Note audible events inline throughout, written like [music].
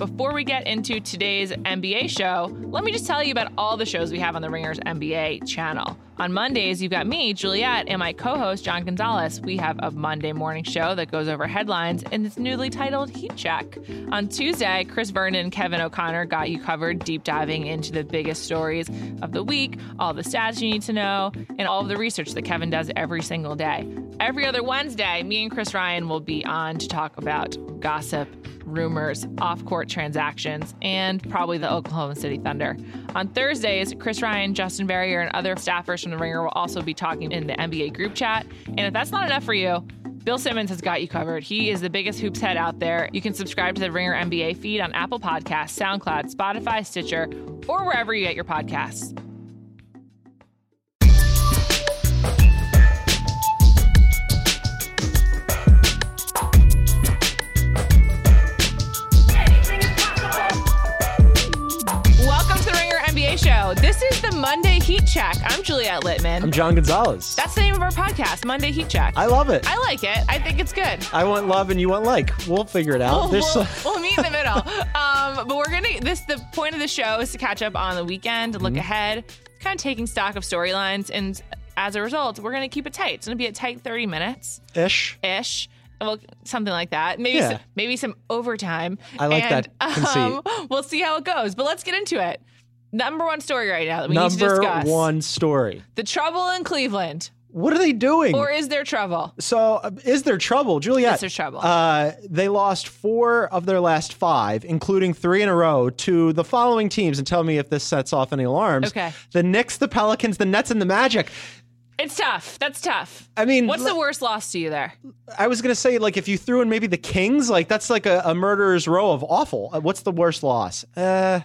before we get into today's NBA show, let me just tell you about all the shows we have on the Ringers NBA channel. On Mondays, you've got me, Juliet, and my co host, John Gonzalez. We have a Monday morning show that goes over headlines and it's newly titled Heat Check. On Tuesday, Chris Vernon and Kevin O'Connor got you covered, deep diving into the biggest stories of the week, all the stats you need to know, and all of the research that Kevin does every single day. Every other Wednesday, me and Chris Ryan will be on to talk about gossip, rumors, off court transactions, and probably the Oklahoma City Thunder. On Thursdays, Chris Ryan, Justin Verrier, and other staffers from The Ringer will also be talking in the NBA group chat. And if that's not enough for you, Bill Simmons has got you covered. He is the biggest hoops head out there. You can subscribe to the Ringer NBA feed on Apple Podcasts, SoundCloud, Spotify, Stitcher, or wherever you get your podcasts. This is the Monday Heat Check. I'm Juliet Litman. I'm John Gonzalez. That's the name of our podcast, Monday Heat Check. I love it. I like it. I think it's good. I want love and you want like. We'll figure it out. [laughs] We'll, we'll, we'll meet in the middle. [laughs] Um, but we're gonna this the point of the show is to catch up on the weekend, Mm-hmm. look ahead, kind of taking stock of storylines, and as a result, we're gonna keep it tight. It's gonna be a tight 30 minutes ish. ish. Well, something like that. Maybe Yeah. some, maybe some overtime. I like and, that conceit. Um, [laughs] we'll see how it goes. But let's get into it. Number one story right now that we need to Number discuss: one story. the trouble in Cleveland, What are they doing? or is there trouble? so, uh, is there trouble, Juliet? Is there trouble? Uh, they lost four of their last five, including three in a row, to the following teams. And tell me if this sets off any alarms. Okay. The Knicks, the Pelicans, the Nets, and the Magic. It's tough. That's tough. I mean, What's the worst loss to you there? I was gonna say, like, if you threw in maybe the Kings, like that's like a, a murderer's row of awful. Uh, What's the worst loss? Uh,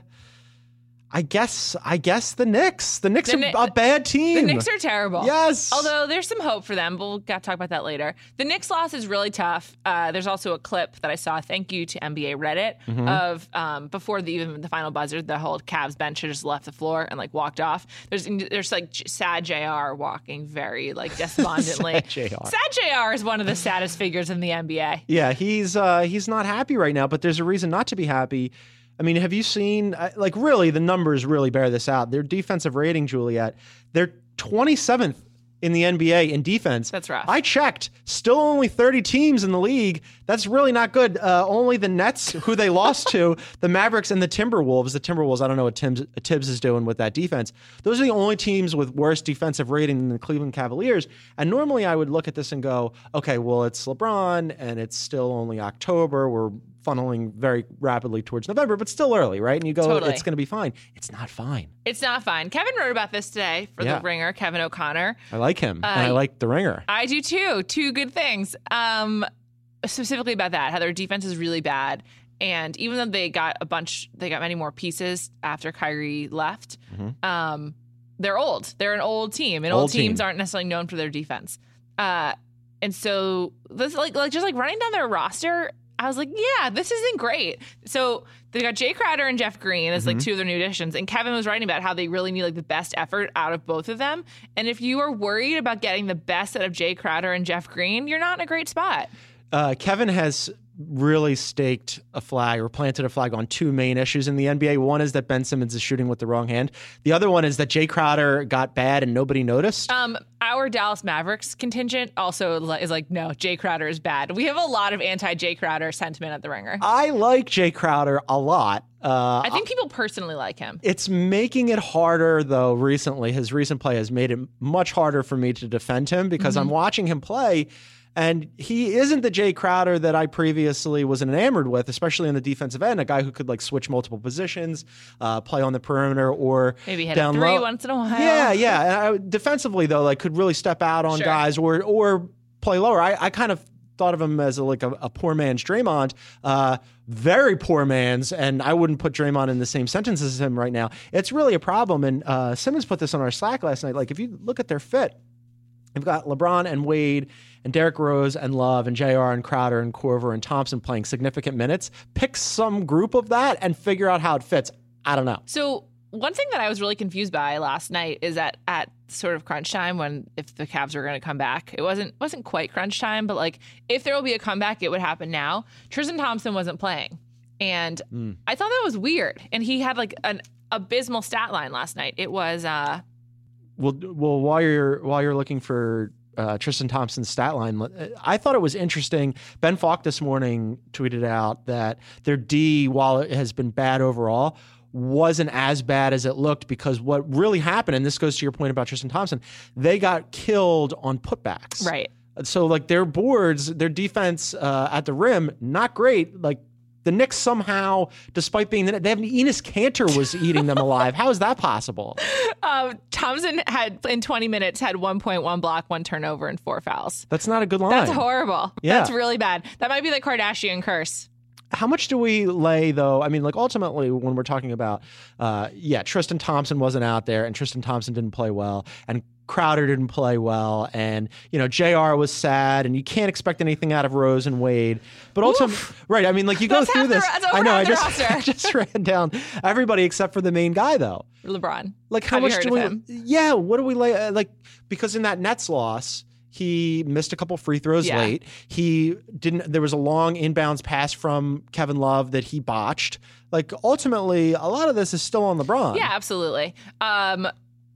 I guess, I guess the Knicks. The Knicks The are a bad team. The Knicks are terrible. Yes. Although there's some hope for them, but we'll got to talk about that later. The Knicks loss is really tough. Uh, there's also a clip that I saw. Thank you to NBA Reddit Mm-hmm. of um, before the even the final buzzer, the whole Cavs bench just left the floor and like walked off. There's there's like sad Jr. walking very like [laughs] despondently. Sad JR. Sad Jr. is one of the saddest figures in the NBA. Yeah, he's uh, he's not happy right now, but there's a reason not to be happy. I mean, have you seen uh, like really the numbers really bear this out? Their defensive rating, Juliet, they're 27th in the NBA in defense. That's rough. I checked, still only 30 teams in the league. That's really not good. Uh, only the Nets, who they lost to, [laughs] the Mavericks and the Timberwolves. The Timberwolves, I don't know what Thibs, Thibs is doing with that defense. Those are the only teams with worse defensive rating than the Cleveland Cavaliers. And normally I would look at this and go, okay, well, it's LeBron and it's still only October. We're funneling very rapidly towards November, but still early, right? And you go, Totally. it's going to be fine. It's not fine. It's not fine. Kevin wrote about this today for Yeah. the Ringer. Kevin O'Connor. I like him, and I Uh, like the ringer. I do too. Two good things. Um, specifically about that, how their defense is really bad. And even though they got a bunch, they got many more pieces after Kyrie left. Um, they're old. They're an old team, and old, Old team. teams aren't necessarily known for their defense. Uh, and so this like like just like running down their roster. I was like, yeah, this isn't great. So they got Jay Crowder and Jeff Green as like mm-hmm. two of their new additions. And Kevin was writing about how they really need like the best effort out of both of them. And if you are worried about getting the best out of Jay Crowder and Jeff Green, you're not in a great spot. Uh, Kevin has really staked a flag or planted a flag on two main issues in the NBA. One is that Ben Simmons is shooting with the wrong hand. The other one is that Jay Crowder got bad and nobody noticed. Um, our Dallas Mavericks contingent also is like, no, Jay Crowder is bad. We have a lot of anti Jay Crowder sentiment at the Ringer. I like Jay Crowder a lot. Uh, I think people personally like him. it's making it harder though recently his recent play has made it much harder for me to defend him because i'm watching him play and he isn't the Jay Crowder that I previously was enamored with, especially on the defensive end, a guy who could like switch multiple positions, uh, play on the perimeter or Maybe hit down a three low. once in a while. Yeah, [laughs] yeah. And I, defensively though, like could really step out on Sure. guys or or play lower. I, I kind of thought of him as a, like a, a poor man's Draymond, uh, very poor man's, and I wouldn't put Draymond in the same sentence as him right now. It's really a problem. And uh, Simmons put this on our Slack last night. Like if you look at their fit, They've got LeBron and Wade and Derrick Rose and Love and JR and Crowder and Korver and Thompson playing significant minutes. Pick some group of that and figure out how it fits. I don't know. So one thing that I was really confused by last night is that at sort of crunch time when if the Cavs were going to come back, it wasn't wasn't quite crunch time, but like if there will be a comeback, it would happen now. Tristan Thompson wasn't playing. And Mm. I thought that was weird. And he had like an abysmal stat line last night. It was uh Well, well, while you're while you're looking for uh, Tristan Thompson's stat line, I thought it was interesting. Ben Falk this morning tweeted out that their D, while it has been bad overall, wasn't as bad as it looked because what really happened, and this goes to your point about Tristan Thompson, they got killed on putbacks. right. So like their boards, their defense uh, at the rim, not great. Like the Knicks somehow, despite being the, they have Enes Kanter was eating them alive. How is that possible? [laughs] Um, Thompson had in 20 minutes had 1.1 block, one turnover, and four fouls. That's not a good line. That's horrible. Yeah. That's really bad. That might be the Kardashian curse. How much do we lay though? I mean, like ultimately, when we're talking about, uh, yeah, Tristan Thompson wasn't out there, and Tristan Thompson didn't play well, and Crowder didn't play well, and you know Jr. was sad, and you can't expect anything out of Rose and Wade. But ultimately, right? I mean, like you go That's through the- this. that's I know. I just. I just [laughs] ran down everybody except for the main guy though. LeBron. Like how Have much do we? him? Yeah, what do we lay? Uh, like because in that Nets loss, he missed a couple free throws Yeah. late. He didn't. There was a long inbounds pass from Kevin Love that he botched. Like ultimately, a lot of this is still on LeBron. Yeah, absolutely. Um,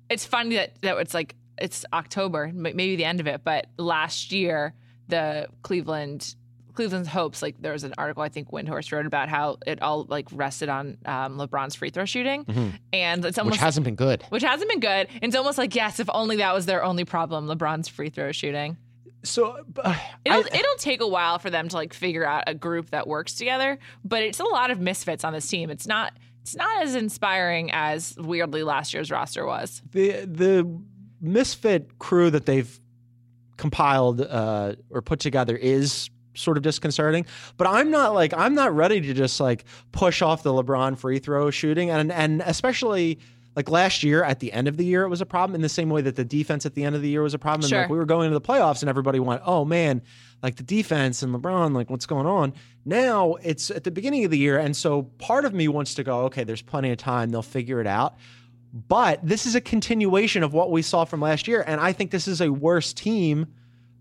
it's funny that, that it's like it's October, maybe the end of it, but last year the Cleveland Cleveland's hopes, like there was an article I think Windhorst wrote about how it all like rested on um, LeBron's free throw shooting, and it's almost which hasn't been good. which hasn't been good. And It's almost like yes, if only that was their only problem, LeBron's free throw shooting. So uh, It'll I- it'll take a while for them to like figure out a group that works together, but it's a lot of misfits on this team. It's not it's not as inspiring as weirdly last year's roster was. the the misfit crew that they've compiled uh, or put together is sort of disconcerting. But I'm not like I'm not ready to just like push off the LeBron free throw shooting, and and especially. Like last year, at the end of the year, it was a problem in the same way that the defense at the end of the year was a problem. And Sure. like we were going into the playoffs, and everybody went, "Oh man, like the defense and LeBron, like what's going on?" Now it's at the beginning of the year, and so part of me wants to go, "Okay, there's plenty of time; they'll figure it out." But this is a continuation of what we saw from last year. And I think this is a worse team.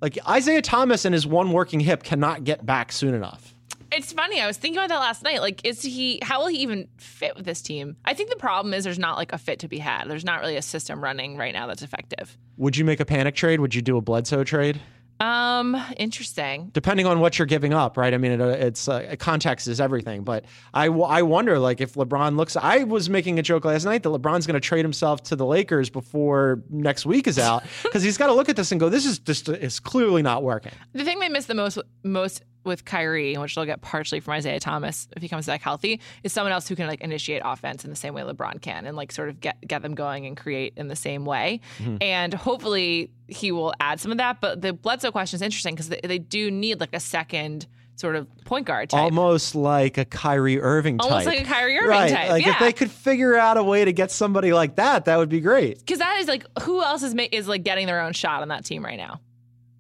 Like Isaiah Thomas and his one working hip cannot get back soon enough. It's funny. I was thinking about that last night. Like, is he? How will he even fit with this team? I think the problem is there's not like a fit to be had. There's not really a system running right now that's effective. Would you make a panic trade? Would you do a Bledsoe trade? Um, interesting. Depending on what you're giving up, right? I mean, it, uh, it's uh, context is everything. But I, I wonder, like, if LeBron looks. I was making a joke last night that LeBron's going to trade himself to the Lakers before next week is out because he's got to look at this and go, "This is just is clearly not working." The thing they miss the most, most with Kyrie, which they'll get partially from Isaiah Thomas if he comes back healthy, is someone else who can like initiate offense in the same way LeBron can, and like sort of get get them going and create in the same way. Mm-hmm. And hopefully he will add some of that. But the Bledsoe question is interesting because they, they do need like a second sort of point guard type. Almost like a Kyrie Irving type. Almost like a Kyrie Irving right. type, Like if they could figure out a way to get somebody like that, that would be great. Because that is like who else is ma- is like getting their own shot on that team right now?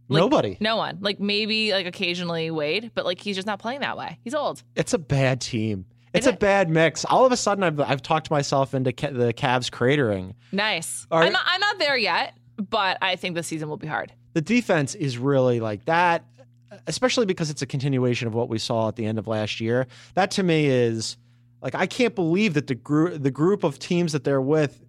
Like, Nobody. No one. Like maybe like occasionally Wade, but like he's just not playing that way. He's old. It's a bad team. It's It a bad mix. All of a sudden, I've, I've talked myself into ca- the Cavs cratering. Nice. Are- I'm not, I'm not there yet, but I think the season will be hard. The defense is really like that, especially because it's a continuation of what we saw at the end of last year. That to me is like I can't believe that the group the group of teams that they're with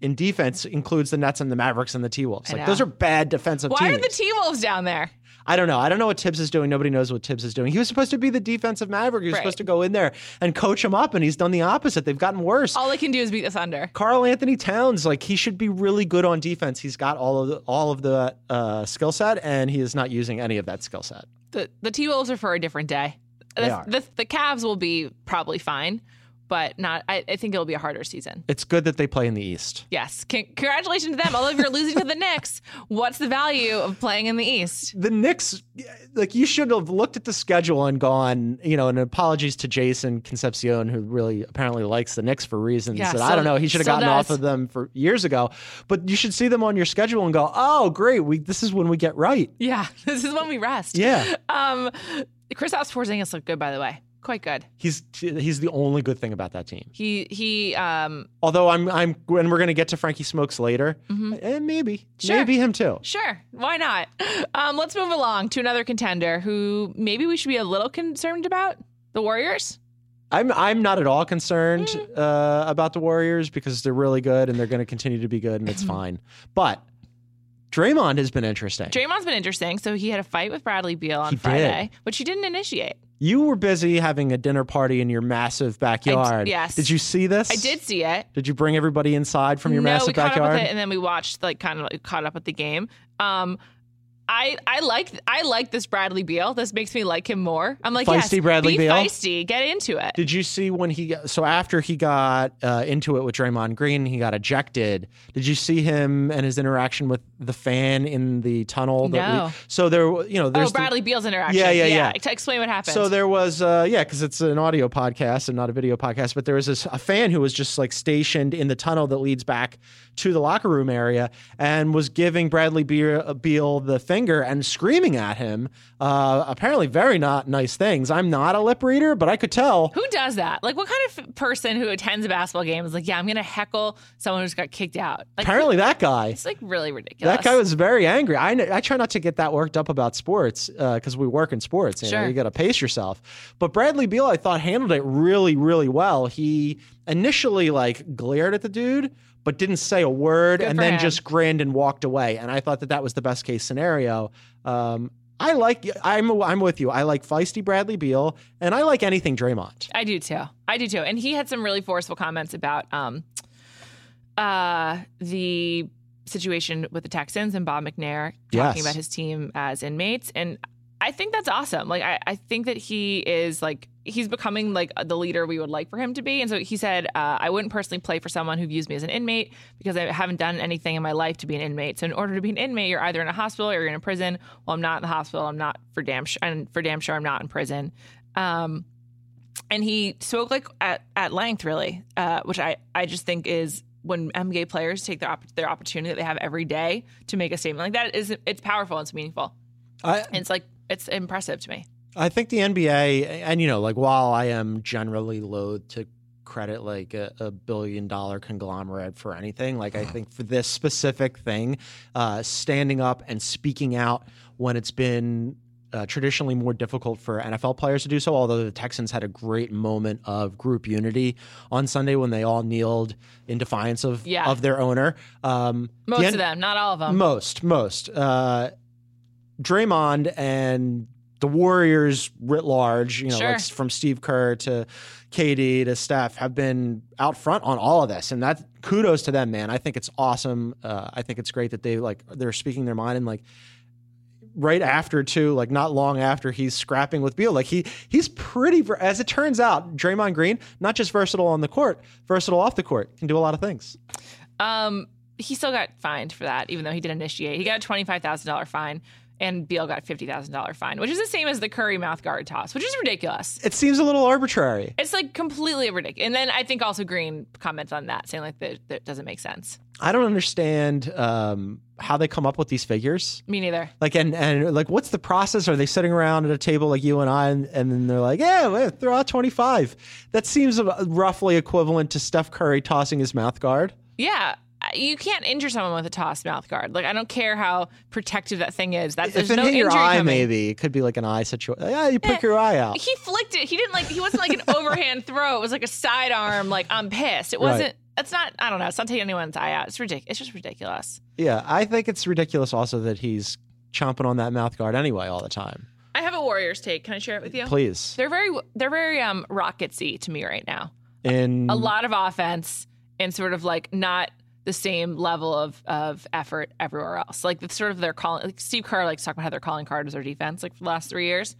in defense includes the Nets and the Mavericks and the T Wolves. Like those are bad defensive Why teams. are the T Wolves down there? I don't know. I don't know what Thibs is doing. Nobody knows what Thibs is doing. He was supposed to be the defensive maverick. He was Right. supposed to go in there and coach him up, and he's done the opposite. They've gotten worse. All they can do is beat the Thunder. Karl-Anthony Towns, like he should be really good on defense. He's got all of the, all of the uh, skill set, and he is not using any of that skill set. The the T Wolves are for a different day. They the, are. The, the Cavs will be probably fine, but not. I, I think it'll be a harder season. It's good that they play in the East. Yes, Con- congratulations to them. Although if you're losing to the Knicks, what's the value of playing in the East? The Knicks, like you should have looked at the schedule and gone, you know. And apologies to Jason Concepcion, who really apparently likes the Knicks for reasons Yeah, that I don't know. He should have gotten off of them for years ago. But you should see them on your schedule and go, oh, great, we this is when we get right. Yeah, [laughs] this is when we rest. Yeah, Um, Kristaps Porzingis looked good, by the way. Quite good. he's he's the only good thing about that team. He he um Although I'm I'm when we're gonna get to Frankie Smokes later, eh, maybe Mm-hmm. Sure. maybe him too. Sure, why not? Um, let's move along to another contender who maybe we should be a little concerned about the Warriors. I'm I'm not at all concerned Mm. uh, about the Warriors because they're really good and they're going to continue to be good and it's Mm-hmm. fine. But Draymond has been interesting. Draymond's been interesting. So he had a fight with Bradley Beal on He did. Friday, which he didn't initiate. You were busy having a dinner party in your massive backyard. yes. Did you see this? I did see it. Did you bring everybody inside from your no, massive we caught backyard? up with it, and then we watched like kind of like, caught up with the game. Um, I I like I like this Bradley Beal. This makes me like him more. I'm like Feisty yes, Bradley be Beal? feisty. Get into it. Did you see when he got, so after he got uh, into it with Draymond Green, he got ejected. Did you see him and his interaction with the fan in the tunnel? that No. we- so there, you know, there's oh, the- Bradley Beal's interaction. Yeah, yeah, yeah. T- explain what happened. So there was, uh, yeah, because it's an audio podcast and not a video podcast. But there was this, a fan who was just like stationed in the tunnel that leads back to the locker room area and was giving Bradley Beal, Beal the finger and screaming at him. Uh, apparently, very not nice things. I'm not a lip reader, but I could tell. Who does that? Like, what kind of person who attends a basketball game is like, yeah, I'm going to heckle someone who's got kicked out? Like, Apparently, that guy. it's like really ridiculous. That guy was very angry. I, I try not to get that worked up about sports because we work in sports. You, know, Sure. you got to pace yourself. But Bradley Beal, I thought handled it really, really well. He initially like glared at the dude, but didn't say a word, Good and then him. just grinned and walked away. And I thought that that was the best case scenario. Um, I like. I'm. I'm with you. I like feisty Bradley Beal, and I like anything Draymond. I do too. I do too. And he had some really forceful comments about um, uh, the situation with the Texans and Bob McNair talking Yes. about his team as inmates. And I think that's awesome. Like, I, I think that he is like, he's becoming like the leader we would like for him to be. And so he said, uh, I wouldn't personally play for someone who views me as an inmate because I haven't done anything in my life to be an inmate. So in order to be an inmate, you're either in a hospital or you're in a prison. Well, I'm not in the hospital. I'm not for damn sure. And for damn sure, I'm not in prison. Um, and he spoke like at, at length really uh, which I, I just think is when NBA players take their, opp- their opportunity that they have every day to make a statement like that is it's powerful it's meaningful. I, it's like it's impressive to me. I think the NBA, and you know, like while I am generally loath to credit like a, a billion dollar conglomerate for anything, like I [sighs] think for this specific thing, uh, standing up and speaking out when it's been uh, traditionally more difficult for NFL players to do so. Although the Texans had a great moment of group unity on Sunday when they all kneeled in defiance of Yeah. of their owner. Um, most the of them not all of them most, most. Uh, Draymond and the Warriors writ large, you know, Sure. like from Steve Kerr to KD to Steph, have been out front on all of this, and that kudos to them, man. I think it's awesome. Uh, I think it's great that they like they're speaking their mind and like right after too, like not long after he's scrapping with Beal. Like he he's pretty as it turns out, Draymond Green, not just versatile on the court, versatile off the court, can do a lot of things. um he still got fined for that even though he did initiate he got a $25000 fine and Beal got $50,000 fine, which is the same as the Curry mouth guard toss, which is ridiculous. It seems a little arbitrary. It's like completely ridiculous. And then I think also Green comments on that, saying like that, that doesn't make sense. I don't understand um, how they come up with these figures. Me neither. Like and and like, what's the process? Are they sitting around at a table like you and I, and, and then they're like, "Yeah, well, throw out twenty five. That seems roughly equivalent to Steph Curry tossing his mouth guard. Yeah. You can't injure someone with a tossed mouth guard. Like I don't care how protective that thing is. That If there's it no hit your injury eye, coming. maybe it could be like an eye situation. Yeah, you pick Eh, your eye out. He flicked it. He didn't like. He wasn't like an [laughs] overhand throw. It was like a sidearm. Like I'm pissed. It wasn't. That's not. I don't know. It's not taking anyone's eye out. It's ridiculous. It's just ridiculous. Yeah, I think it's ridiculous also that he's chomping on that mouth guard anyway all the time. I have a Warriors take. Can I share it with you? Please, They're very. They're very um rocketsy to me right now. in a lot of offense and sort of like not the same level of of effort everywhere else. Like it's sort of their calling. Like Steve Kerr likes to talk about how their calling card is their defense. Like for the last three years,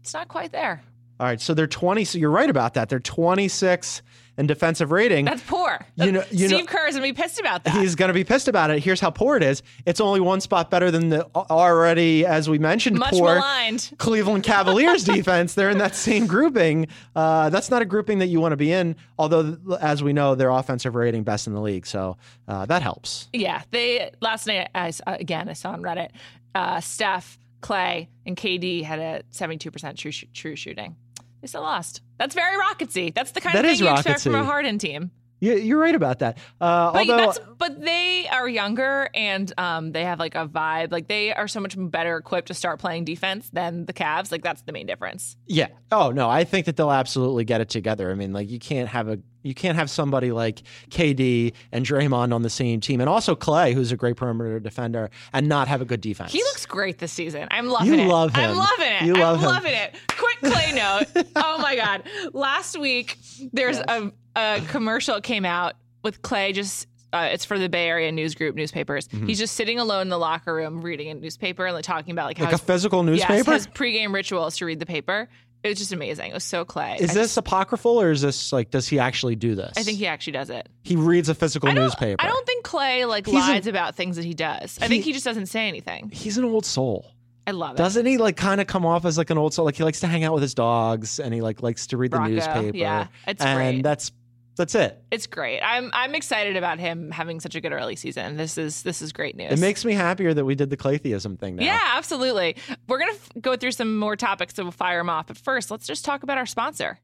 it's not quite there. all right. So they're twenty. So you're right about that. They're twenty six in defensive rating. That's poor. You know- you know- Steve Kerr is gonna be pissed about that. He's going to be pissed about it. Here's how poor it is. It's only one spot better than the already, as we mentioned, Much poor maligned. Cleveland Cavaliers [laughs] defense. They're in that same grouping. Uh, that's not a grouping that you want to be in. Although, as we know, their offensive rating best in the league, so uh, that helps. Yeah, they last night. I uh, again, I saw on Reddit. Uh, Steph, Clay, and KD had a seventy-two percent true true shooting. They still lost. That's very rocketsy. That's the kind That of thing you expect from a. Harden team. You, you're right about that. Uh, But although, that's but they are younger and um, they have like a vibe. Like they are so much better equipped to start playing defense than the Cavs. Like that's the main difference. yeah. Oh no, I think that they'll absolutely get it together. I mean, like you can't have a you can't have somebody like KD and Draymond on the same team, and also Clay, who's a great perimeter defender, and not have a good defense. He looks great this season. I'm loving You it. love him. I'm loving it. You love I'm him. loving it. Quick Clay note. [laughs] oh my God. Last week, there's a, a commercial came out with Clay just. Uh, it's for the Bay Area news group newspapers. He's just sitting alone in the locker room reading a newspaper and like talking about like how like a his, physical yes, newspaper. his pregame rituals to read the paper. It was just amazing. It was so Clay. is I this apocryphal or is this like does he actually do this? I think he actually does it. he reads a physical I newspaper. I don't think Clay like He's a- lies about things that he does. I think he just doesn't say anything. He's an old soul. I love it. Doesn't he like kind of come off as like an old soul? Like he likes to hang out with his dogs and he like likes to read the Rocco, newspaper. yeah, it's and great. that's that's it. It's great. I'm I'm excited about him having such a good early season. This is this is great news. It makes me happier that we did the Claytheism thing now. yeah, absolutely. We're gonna f- go through some more topics, so we'll fire them off. But first, let's just talk about our sponsor.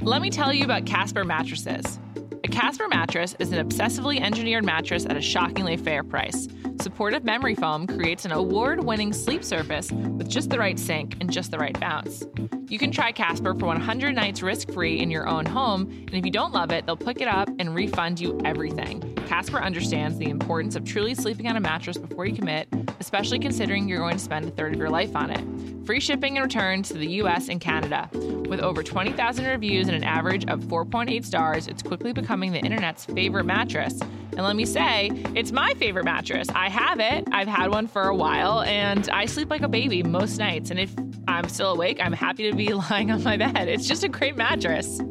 Let me tell you about Casper mattresses. A Casper mattress is an obsessively engineered mattress at a shockingly fair price. Supportive memory foam creates an award winning sleep surface with just the right sink and just the right bounce. You can try Casper for 100 nights risk free in your own home, and if you don't love it, they'll pick it up and refund you everything. Casper understands the importance of truly sleeping on a mattress before you commit, especially considering you're going to spend a third of your life on it. Free shipping and returns to the US and Canada. With over 20,000 reviews and an average of 4.8 stars, it's quickly becoming the internet's favorite mattress. And let me say, it's my favorite mattress. I have it, I've had one for a while, and I sleep like a baby most nights. And if I'm still awake, I'm happy to be [laughs] lying on my bed. It's just a great mattress. [laughs]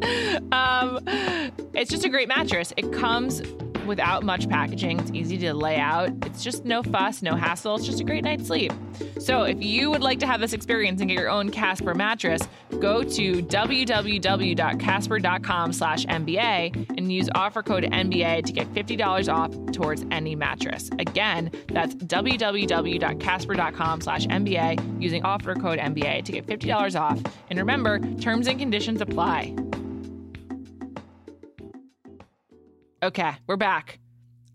Um, it's just a great mattress. It comes without much packaging. It's easy to lay out. It's just no fuss, no hassle. It's just a great night's sleep. So if you would like to have this experience and get your own Casper mattress, go to www.casper.com slash MBA and use offer code NBA to get $50 off towards any mattress. Again, that's www.casper.com slash MBA using offer code NBA to get $50 off. And remember, terms and conditions apply. Okay, we're back.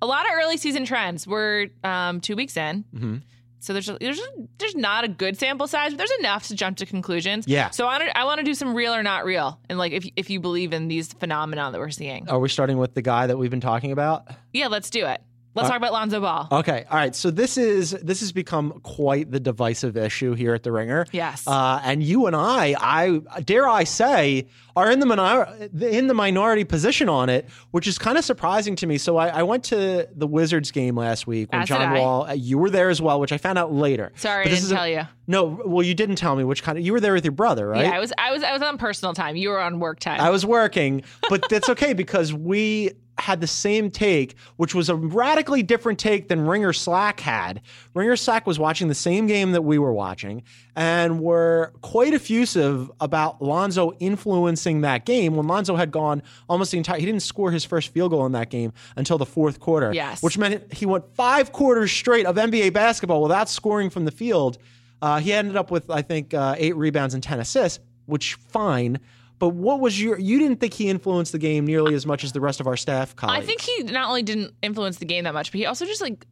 A lot of early season trends. We're um, two weeks in, Mm-hmm. so there's there's there's not a good sample size, but there's enough to jump to conclusions. Yeah. So I want to I want to do some real or not real, and like if if you believe in these phenomena that we're seeing. Are we starting with the guy that we've been talking about? Yeah, let's do it. Let's Uh, talk about Lonzo Ball. Okay, all right. So this is this has become quite the divisive issue here at the Ringer. Yes. Uh, and you and I, I dare I say, are in the minor- in the minority position on it, which is kind of surprising to me. So I, I went to the Wizards game last week when As John Wall. uh, You were there as well, which I found out later. Sorry, But I this didn't is a- tell you. No, well, you didn't tell me which kind of. You were there with your brother, right? Yeah, I was I was I was on personal time. You were on work time. I was working, but that's okay because we had the same take, which was a radically different take than Ringer Slack had. Ringer Slack was watching the same game that we were watching and were quite effusive about Lonzo influencing that game when Lonzo had gone almost the entire he didn't score his first field goal in that game until the fourth quarter. Yes. Which meant he went five quarters straight of NBA basketball without scoring from the field. Uh, he ended up with, I think, uh, eight rebounds and 10 assists, which fine. But what was your, you didn't think he influenced the game nearly as much as the rest of our staff colleagues? I think he not only didn't influence the game that much, but he also just like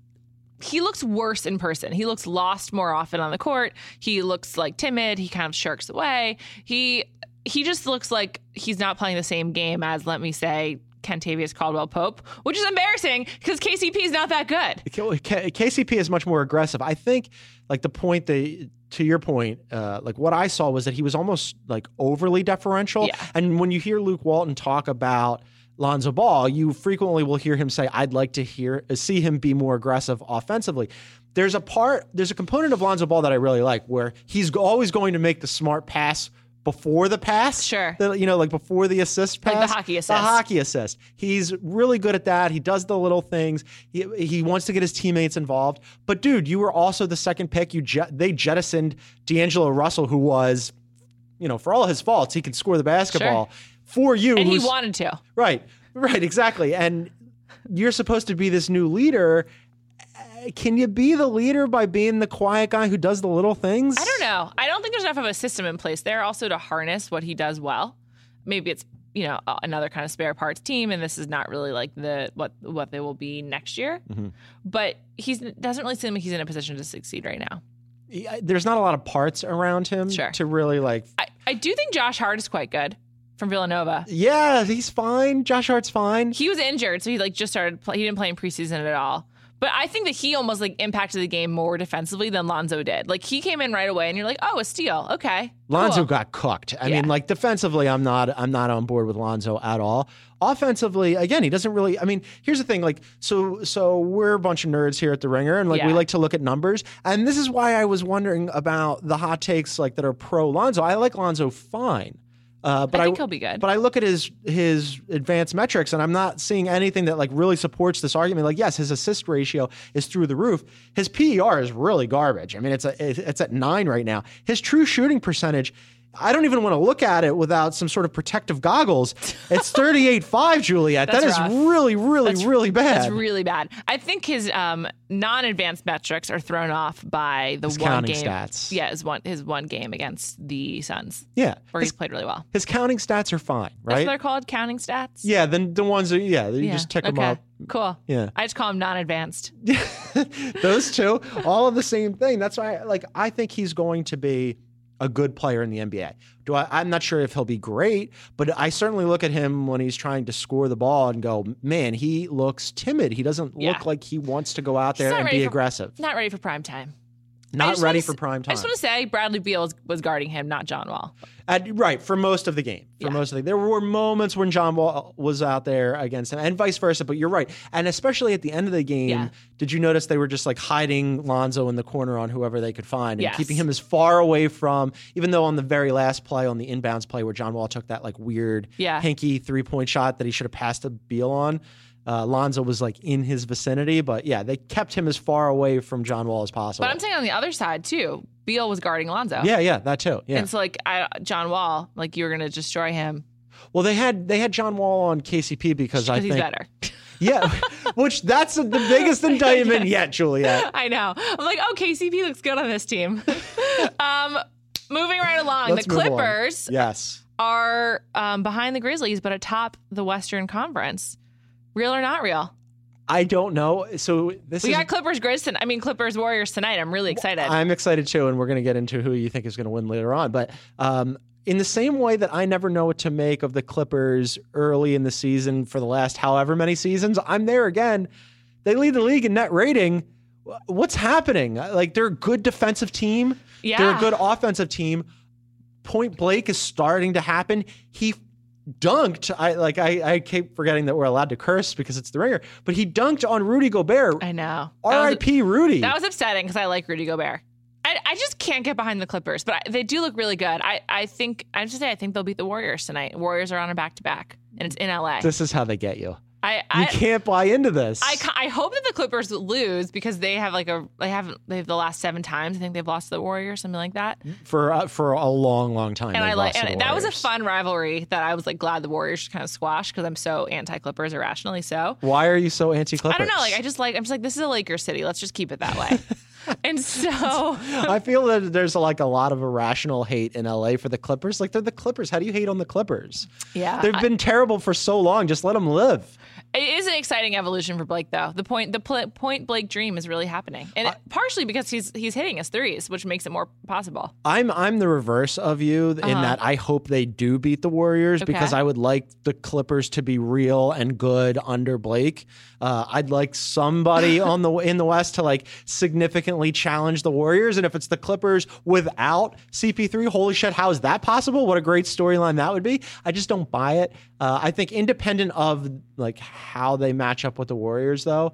he looks worse in person. He looks lost more often on the court. He looks like timid. He kind of shirks away. He he just looks like he's not playing the same game as let me say Kentavious Caldwell Pope, which is embarrassing because KCP is not that good. KCP is much more aggressive. I think, like the point that, to your point, uh, like what I saw was that he was almost like overly deferential. Yeah. And when you hear Luke Walton talk about Lonzo Ball, you frequently will hear him say, "I'd like to hear see him be more aggressive offensively." There's a part, there's a component of Lonzo Ball that I really like, where he's always going to make the smart pass before the pass. Sure. The- you know, like before the assist Like the pass. hockey The hockey assist. He's really good at that. He does the little things. He, he wants to get his teammates involved. But dude, you were also the second pick. You jet, they jettisoned D'Angelo Russell, who was, you know, for all his faults, he could score the basketball for you. And he wanted to. Right, right, exactly. And you're supposed to be this new leader. Can you be the leader by being the quiet guy who does the little things? I don't know. I there's enough of a system in place there also to harness what he does well. Maybe it's you know another kind of spare parts team, and this is not really like the what what they will be next year. Mhm. But he doesn't really seem like he's in a position to succeed right now. Yeah, There's not a lot of parts around him Sure. to really like. I, I do think Josh Hart is quite good from Villanova. Yeah, he's fine. Josh Hart's fine. He was injured, so he like just started. Play, he didn't play in preseason at all. But I think that he almost like impacted the game more defensively than Lonzo did. Like he came in right away, and you're like, oh, a steal. Okay, Lonzo cool. got cooked. I Yeah. mean, like defensively, I'm not I'm not on board with Lonzo at all. Offensively, again, he doesn't really. I mean, here's the thing. Like, so so we're a bunch of nerds here at the Ringer, and like we like to look at numbers. And this is why I was wondering about the hot takes like that are pro Lonzo. I like Lonzo fine, uh, but I I, think he'll be good. But I look at his his advanced metrics, and I'm not seeing anything that like really supports this argument. Like, yes, his assist ratio is through the roof. His PER is really garbage. I mean, it's a it's at nine right now. His true shooting percentage. I don't even want to look at it without some sort of protective goggles. It's [laughs] 38.5, Juliet. That That's rough. really, really, really bad. That's really bad. I think his um, non-advanced metrics are thrown off by the His one counting game. stats. Yeah, his one his one game against the Suns, yeah. where His, he played really well. his counting stats are fine, That's what right? they're called, counting stats. Yeah, then the ones that, yeah, you Yeah. just tick them okay. up. Cool. Yeah. I just call him non-advanced. [laughs] Those two, all of the same thing. That's why, like, I think he's going to be a good player in the NBA. Do I? I'm not sure if he'll be great, but I certainly look at him when he's trying to score the ball and go, man, he looks timid. He doesn't Yeah. look like he wants to go out there and be for- aggressive. Not ready for prime time. Not ready for prime time. I just want to say Bradley Beal was, was guarding him, not John Wall. At, right for most of the game. For Yeah. most of the game. there were moments when John Wall uh, was out there against him, and vice versa. But you're right, and especially at the end of the game, Yeah. did you notice they were just like hiding Lonzo in the corner on whoever they could find and Yes. keeping him as far away from? Even though on the very last play, on the inbounds play where John Wall took that like weird Yeah. hinky three point shot that he should have passed to Beal on. Uh, Lonzo was like in his vicinity, but yeah, they kept him as far away from John Wall as possible. But I'm saying on the other side too, Beal was guarding Lonzo. yeah, yeah, that too. Yeah. And so like I, John Wall, like you were gonna destroy him Well, they had they had John Wall on KCP because I think he's better. [laughs] Yeah, which that's the biggest [laughs] indictment yet, Juliet. I know. I'm like, oh, KCP looks good on this team. [laughs] um, moving right along, Let's the along. Clippers Yes. are um, behind the Grizzlies, but atop the Western Conference. Real or not real? I don't know. So this is We is got Clippers Grizz. I mean Clippers Warriors tonight. I'm really excited. I'm excited too, and we're going to get into who you think is going to win later on. But um, in the same way that I never know what to make of the Clippers early in the season for the last however many seasons, I'm there again. They lead the league in net rating. What's happening? Like they're a good defensive team. yeah. They're a good offensive team. Point Blake is starting to happen. He dunked. I like I, I keep forgetting that we're allowed to curse because it's the ringer, but he dunked on Rudy Gobert. I know. R.I.P. Rudy. That was upsetting because I like Rudy Gobert. I, I just can't get behind the Clippers, but I, they do look really good. I, I think I just say I think they'll beat the Warriors tonight. Warriors are on a back to back, and it's in LA. this is how they get you. I You can't buy into this. I, I hope that the Clippers lose because they have like a they haven't they have the last seven times I think they've lost to the Warriors something like that. for uh, for a long, long time. And I like and that was a fun rivalry that I was like glad the Warriors kind of squashed because I'm so anti Clippers irrationally so. Why are you so anti-Clippers? I don't know. Like I just like I'm just like this is a Lakers city. Let's just keep it that way. [laughs] and so I feel that there's like a lot of irrational hate in LA for the Clippers. Like they're the Clippers. How do you hate on the Clippers? yeah, They've been terrible for so long. Just let them live. It is an exciting evolution for Blake, though. The point, the pl- point Blake dream is really happening, and it, partially because he's he's hitting his threes, which makes it more possible. I'm I'm the reverse of you in Uh-huh. that I hope they do beat the Warriors Okay. because I would like the Clippers to be real and good under Blake. Uh, I'd like somebody [laughs] on the in the West to like significantly challenge the Warriors, and if it's the Clippers without CP3, holy shit, how is that possible? What a great storyline that would be. I just don't buy it. Uh, I think independent of like how they match up with the Warriors, though.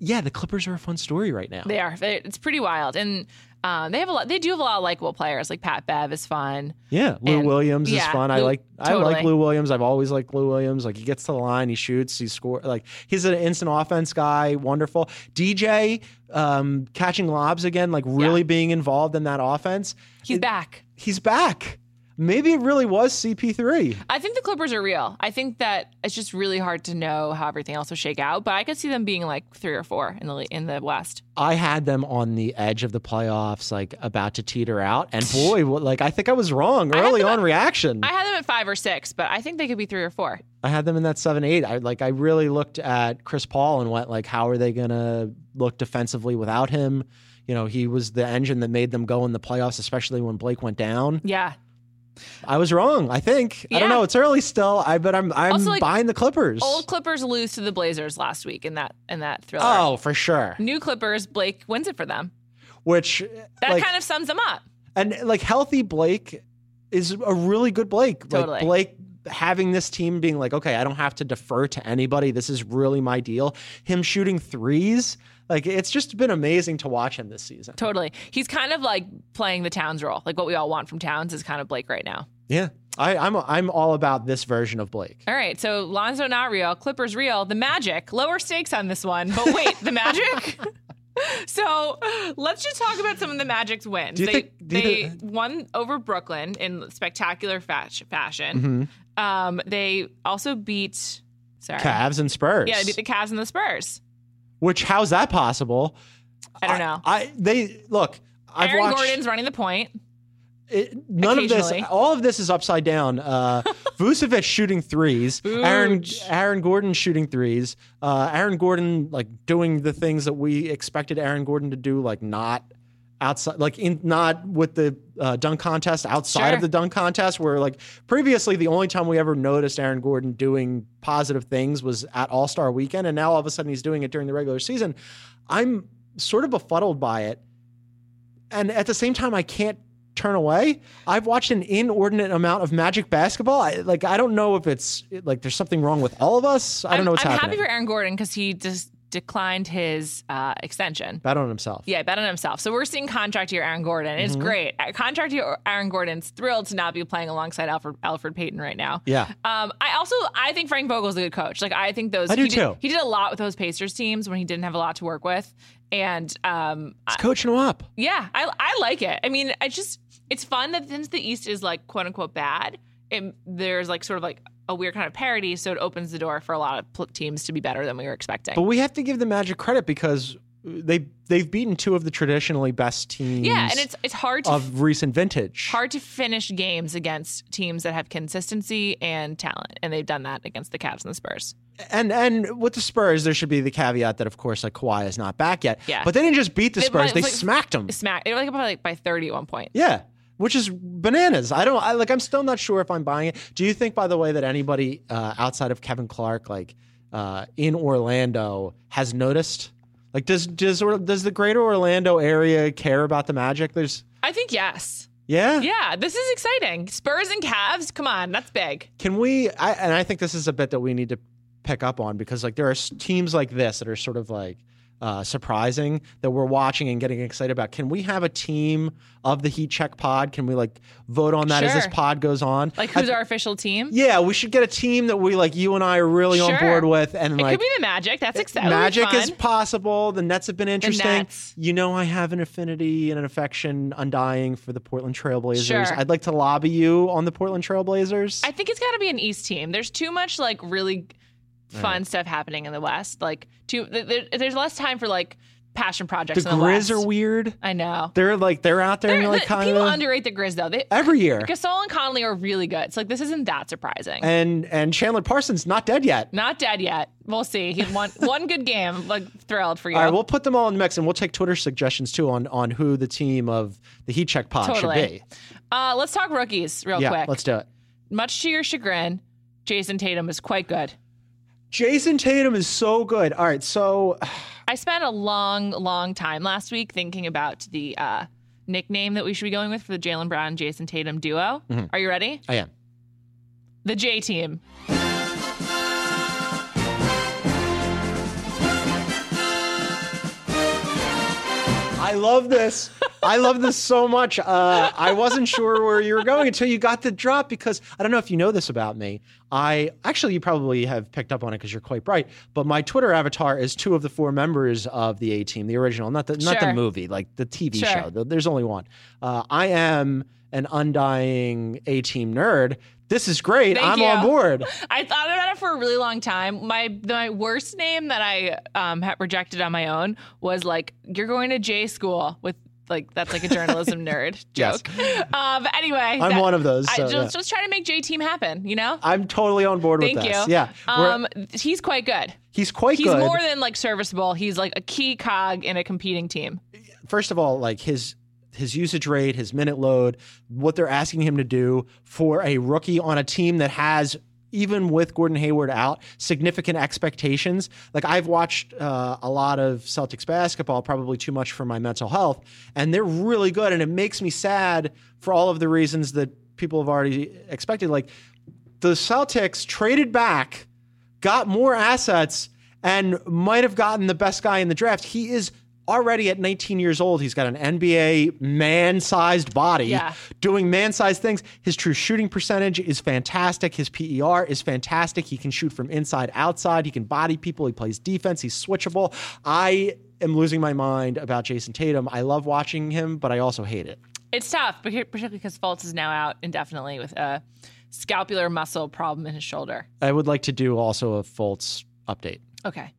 Yeah, the Clippers are a fun story right now. They are. It's pretty wild, and um, they have a lot. They do have a lot of likable players. Like Pat Bev is fun. Yeah, Lou And- Williams is yeah, fun. I Lou- like I like. Lou Williams. I've always liked Lou Williams. Like he gets to the line, he shoots, he scores. Like he's an instant offense guy. Wonderful. DJ um, catching lobs again, like really Yeah. being involved in that offense. He's It- back. He's back. Maybe it really was CP3. I think the Clippers are real. I think that it's just really hard to know how everything else will shake out, but I could see them being like three or four in the in the West. I had them on the edge of the playoffs, like about to teeter out, and boy, like I think I was wrong early on at- reaction. I had them at five or six, but I think they could be three or four. I had them in that seven eight. I like I really looked at Chris Paul and went like, how are they gonna look defensively without him? You know, he was the engine that made them go in the playoffs, especially when Blake went down. Yeah. I was wrong. I think I don't know. It's early still. I but I'm I'm Also, like, buying the Clippers. Old Clippers lose to the Blazers last week in that in that thriller. oh, for sure. New Clippers, Blake wins it for them. Which That like, kind of sums them up. and like healthy Blake is a really good Blake. Totally. Like Blake having this team being like, okay, I don't have to defer to anybody. This is really my deal. Him shooting threes, like it's just been amazing to watch him this season. Totally. He's kind of like playing the Towns role. Like what we all want from Towns is kind of Blake right now. Yeah, I, I'm I'm all about this version of Blake. All right, so Lonzo not real, Clippers real, the Magic, lower stakes on this one. But wait, the Magic? [laughs] so let's just talk about some of the Magic's wins. They think- you they won over Brooklyn in spectacular fash- fashion. Mm-hmm. Um, they also beat sorry. Cavs and Spurs. Yeah, they beat the Cavs and the Spurs. Which how's that possible? I don't know. I they look. I've Aaron watched, Gordon's running the point. it, none of this. All of this is upside down. Uh, [laughs] Vucevic shooting threes. Aaron Aaron Gordon shooting threes. Uh, Aaron Gordon like doing the things that we expected Aaron Gordon to do, like not outside, like in not with the uh, dunk contest, outside Sure. of the dunk contest. Where like previously the only time we ever noticed Aaron Gordon doing positive things was at All Star Weekend, and now all of a sudden he's doing it during the regular season. I'm sort of befuddled by it and at the same time, I can't turn away. I've watched an inordinate amount of Magic basketball. I, like I don't know if it's like there's something wrong with all of us. I don't I'm, know what's I'm happening. happy for Aaron Gordon because he just declined his uh, extension. Bet on himself. Yeah, bet on himself. So we're seeing contract year Aaron Gordon. It's great. Uh, Contract year Aaron Gordon's thrilled to not be playing alongside Elfrid Elfrid Payton right now. Yeah. Um, I also I think Frank Vogel's a good coach. Like I think those I do he did, too. He did a lot with those Pacers teams when he didn't have a lot to work with, and um, He's coaching him up. yeah, I I like it. I mean, I just it's fun that since the East is like quote unquote bad, it, there's like sort of like a weird kind of parody, so it opens the door for a lot of teams to be better than we were expecting. But we have to give the Magic credit because they they've beaten two of the traditionally best teams. yeah, and it's it's hard to of recent vintage. hard to finish games against teams that have consistency and talent, and they've done that against the Cavs and the Spurs. And and with the Spurs, there should be the caveat that of course like Kawhi is not back yet. Yeah. But they didn't just beat the Spurs; they like- smacked them. Smack, they were like like by thirty at one point. Yeah, which is bananas. I don't. I like. I'm still not sure if I'm buying it. Do you think, by the way, that anybody uh, outside of Kevin Clark, like uh, in Orlando, has noticed? Like, does does does the greater Orlando area care about the Magic? There's, I think yes. yeah. Yeah, this is exciting. Spurs and Cavs, come on, that's big. Can we? I, and I think this is a bit that we need to pick up on because like there are teams like this that are sort of like uh, surprising that we're watching and getting excited about. Can we have a team of the Heat Check Pod? Can we like vote on that as this pod goes on? Like who's our official team? Yeah, we should get a team that we like. You and I are really on board with, and It like could be the Magic. That's exciting. magic is possible. The Nets have been interesting. You know, I have an affinity and an affection undying for the Portland Trailblazers. Sure. I'd like to lobby you on the Portland Trailblazers. I think it's got to be an East team. There's too much like really fun stuff happening in the West. Like, too, there, there's less time for like passion projects. the the Grizz West. are weird. I know. They're like they're out there They're- and like the- kind people underrate the Grizz though. They, every year. Gasol and Conley are really good. So like this isn't that surprising. And and Chandler Parsons not dead yet. Not dead yet. We'll see. He won [laughs] one good game. Like thrilled for you. All right, we'll put them all in the mix, and we'll take Twitter suggestions too on on who the team of the Heat Check Pod should be. uh, let's talk rookies real yeah, quick. let's do it. Much to your chagrin, Jayson Tatum is quite good. Jayson Tatum is so good. All right, so [sighs] I spent a long, long time last week thinking about the uh, nickname that we should be going with for the Jaylen Brown Jayson Tatum duo. Mm-hmm. Are you ready? I am. The J Team. I love this. I love this so much. Uh, I wasn't sure where you were going until you got the drop because I don't know if you know this about me. I actually, you probably have picked up on it because you're quite bright. But my Twitter avatar is two of the four members of the A Team, the original, not the not the movie, like the TV Sure. show. There's only one. Uh, I am an undying A team nerd, this is great. Thank I'm you. on board. I thought about it for a really long time. My my worst name that I um, had rejected on my own was like you're going to J school with like that's like a journalism [laughs] nerd Yes. joke. Um, but anyway, I'm that- one of those. I just, yeah. just trying to make J team happen. You know. I'm totally on board Thank with you. this. Yeah. Um, he's quite good. he's quite He's good. more than like serviceable. He's like a key cog in a competing team. First of all, like his his usage rate, his minute load, what they're asking him to do for a rookie on a team that has even with Gordon Hayward out, significant expectations. Like I've watched uh, a lot of Celtics basketball, probably too much for my mental health, and they're really good. And it makes me sad for all of the reasons that people have already expected. Like the Celtics traded back, got more assets, and might have gotten the best guy in the draft. He is already at 19 years old. He's got an NBA man sized body Yeah. doing man sized things. His true shooting percentage is fantastic. His PER is fantastic. He can shoot from inside outside. He can body people. He plays defense. He's switchable. I am losing my mind about Jayson Tatum. I love watching him, but I also hate it. It's tough, particularly because Fultz is now out indefinitely with a scapular muscle problem in his shoulder. I would like to do also a Fultz update. Okay.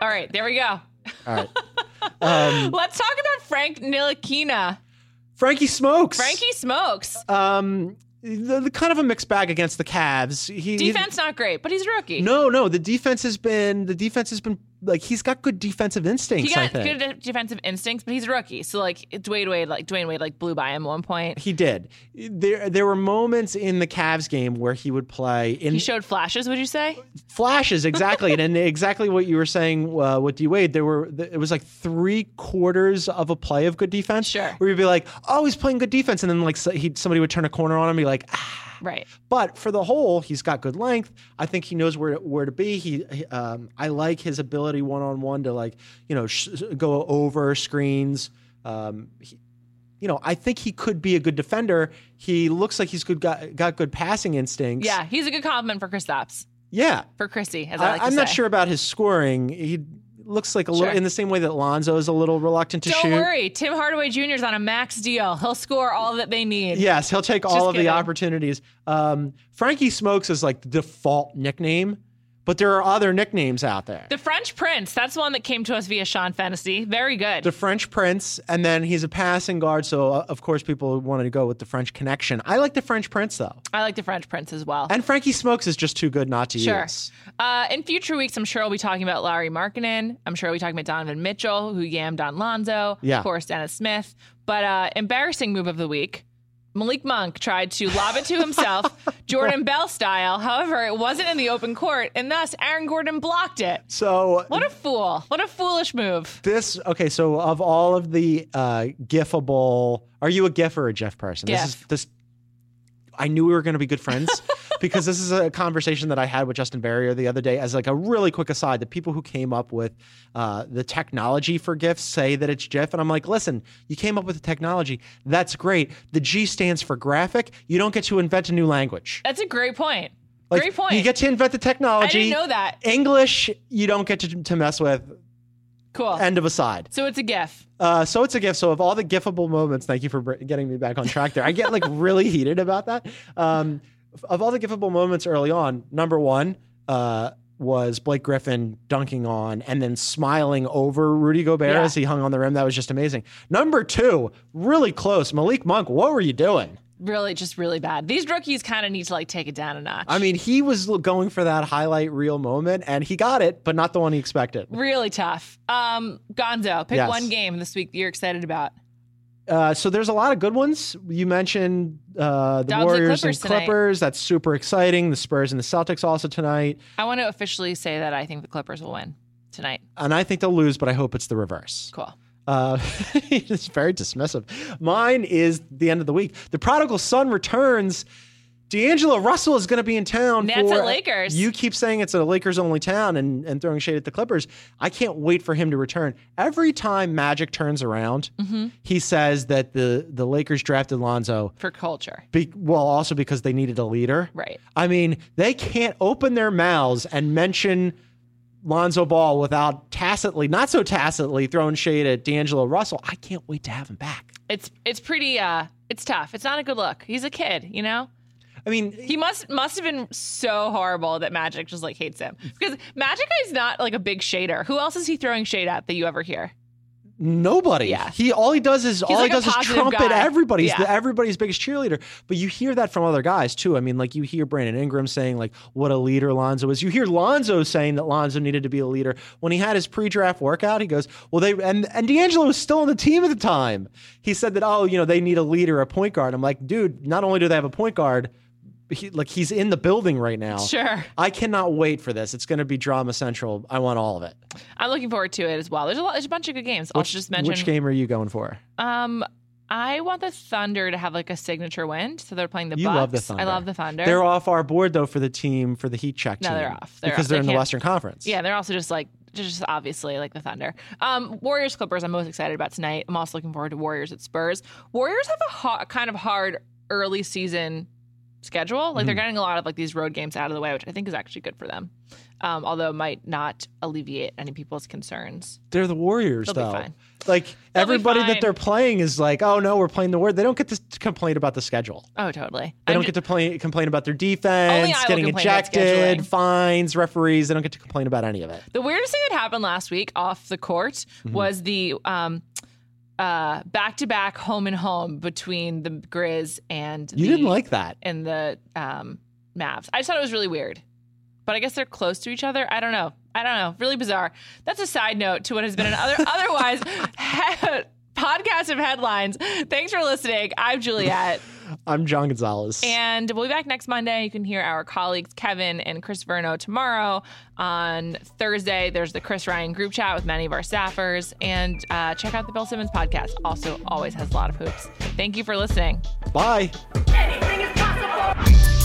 All right, there we go. All right. [laughs] Um, Let's talk about Frank Ntilikina. Frankie Smokes. Frankie smokes. Um, the, the kind of a mixed bag against the Cavs. He, he- Defense not great, but he's a rookie. no, no. The defense has been the defense has been like he's got good defensive instincts. he got good defensive instincts, but he's a rookie. So like Dwyane Wade, like Dwyane Wade, like blew by him at one point. he did. There, there were moments in the Cavs game where he would play in He showed flashes. Would you say? flashes exactly, and, and exactly what you were saying uh, with D Wade. There were it was like three quarters of a play of good defense. Sure. where you'd be like, oh, he's playing good defense, and then like so somebody would turn a corner on him, and be like, ah. Right. But for the whole, he's got good length. I think he knows where where to be. He, he- um, I like his ability one on one to like you know sh- go over screens. Um, he, you know, I think he could be a good defender. He looks like he's good got, got good passing instincts. Yeah, he's a good complement for Kristaps. yeah. For Chrissy, as I, I like I'm not sure about his scoring. He looks like a Sure. little in the same way that Lonzo is a little reluctant to shoot. Don't shoot. worry, Tim Hardaway Jr. is on a max deal. He'll score all that they need. Yes, he'll take all of kidding. the opportunities. Um, Frankie Smokes is like the default nickname, but there are other nicknames out there. The French Prince, that's the one that came to us via Sean Fennessey. Very good. the French Prince, and then he's a passing guard, so uh, of course people wanted to go with the French connection. I like the French Prince though, I like the French Prince as well. and Frankie Smokes is just too good not to Sure. use. Uh, in future weeks, I'm sure we'll be talking about Larry Markkanen. I'm sure we'll be talking about Donovan Mitchell, who yammed on Lonzo. Yeah. Of course, Dennis Smith. But uh, embarrassing move of the week. Malik Monk tried to lob it to himself, [laughs] Jordan Bell style. However, it wasn't in the open court, and thus Aaron Gordon blocked it. So What a fool. What a foolish move. this okay. So of all of the uh, gifable, are you a GIF or a GIF person? This is this. I knew we were going to be good friends [laughs] because this is a conversation that I had with Justin Verrier the other day. As like a really quick aside, the people who came up with uh, the technology for GIFs say that it's GIF, and I'm like, listen, you came up with the technology. That's great. The G stands for graphic. You don't get to invent a new language. That's a great point. Like, great point. You get to invent the technology. I didn't know that. English, you don't get to, to mess with. Cool. End of aside. so it's a GIF. Uh, so it's a GIF. So of all the gifable moments, thank you for br- getting me back on track there. I get like really [laughs] heated about that. Um, of all the gifable moments early on, number one uh, was Blake Griffin dunking on and then smiling over Rudy Gobert Yeah. as he hung on the rim. That was just amazing. Number two, really close, Malik Monk. What were you doing? Really, just really bad. These rookies kind of need to like take it down a notch. I mean, he was going for that highlight reel moment, and he got it, but not the one he expected. really tough. Um, Gonzo, pick Yes. one game this week that you're excited about. Uh, so there's a lot of good ones. You mentioned uh, the Warriors Clippers and. Clippers. That's super exciting. The Spurs and the Celtics also tonight. I want to officially say that I think the Clippers will win tonight. And I think they'll lose, but I hope it's the reverse. Cool. Uh, [laughs] it's very dismissive. Mine is the end of the week. The prodigal son returns. D'Angelo Russell is going to be in town. For, Lakers. You keep saying it's a Lakers only town and, and throwing shade at the Clippers. I can't wait for him to return. Every time Magic turns around, Mm-hmm. he says that the, the Lakers drafted Lonzo, for culture. be, well, also because they needed a leader. Right. I mean, they can't open their mouths and mention Lonzo Ball without tacitly, not so tacitly, throwing shade at D'Angelo Russell. I can't wait to have him back. It's it's pretty uh it's tough. It's not a good look. He's a kid, you know? I mean, He must must have been so horrible that Magic just like hates him. Because Magic is not like a big shader. Who else is he throwing shade at that you ever hear? Nobody. Yeah. He all he does is all like he does is trumpet guy. everybody. He's Yeah. the, everybody's biggest cheerleader. But you hear that from other guys too. I mean, like you hear Brandon Ingram saying like what a leader Lonzo is. You hear Lonzo saying that Lonzo needed to be a leader. When he had his pre-draft workout, he goes, "Well, they and and D'Angelo was still on the team at the time." He said that, "Oh, you know, they need a leader, a point guard." I'm like, dude, not only do they have a point guard, he, like he's in the building right now. Sure. I cannot wait for this. It's going to be drama central. I want all of it. I'm looking forward to it as well. There's a lot there's a bunch of good games. I'll Which, just mention which game are you going for? um I want the Thunder to have like a signature win. So they're playing the You Bucks. love the Thunder. I love the Thunder. They're off our board though for the team for the Heat check No, team. they're off. They're because off. they're They in the Western Conference. Yeah, they're also just like just obviously like the Thunder. Um, Warriors Clippers. I'm most excited about tonight. I'm also looking forward to Warriors at Spurs. Warriors have a ha- kind of hard early season schedule. Like they're Mm-hmm. getting a lot of like these road games out of the way, which I think is actually good for them. Um, although it might not alleviate any people's concerns. they're the Warriors They'll though. Like They'll everybody that they're playing is like, oh no, we're playing the Warriors. They don't get to complain about the schedule. Oh, totally. They I'm don't get to play, complain about their defense, getting ejected, fines, referees. They don't get to complain about any of it. The weirdest thing that happened last week off the court Mm-hmm. was the um, uh, back-to-back home and home between the Grizz and You the, didn't like that. and the um, Mavs. I just thought it was really weird. But I guess they're close to each other. I don't know. I don't know. Really bizarre. That's a side note to what has been an other [laughs] otherwise podcast of headlines. Thanks for listening. I'm Juliet. [laughs] I'm John Gonzalez. And we'll be back next Monday. You can hear our colleagues Kevin and Chris Vernon tomorrow. On Thursday, there's the Chris Ryan group chat with many of our staffers. And uh, check out the Bill Simmons podcast. Also, always has a lot of hoops. Thank you for listening. Bye. Anything is possible.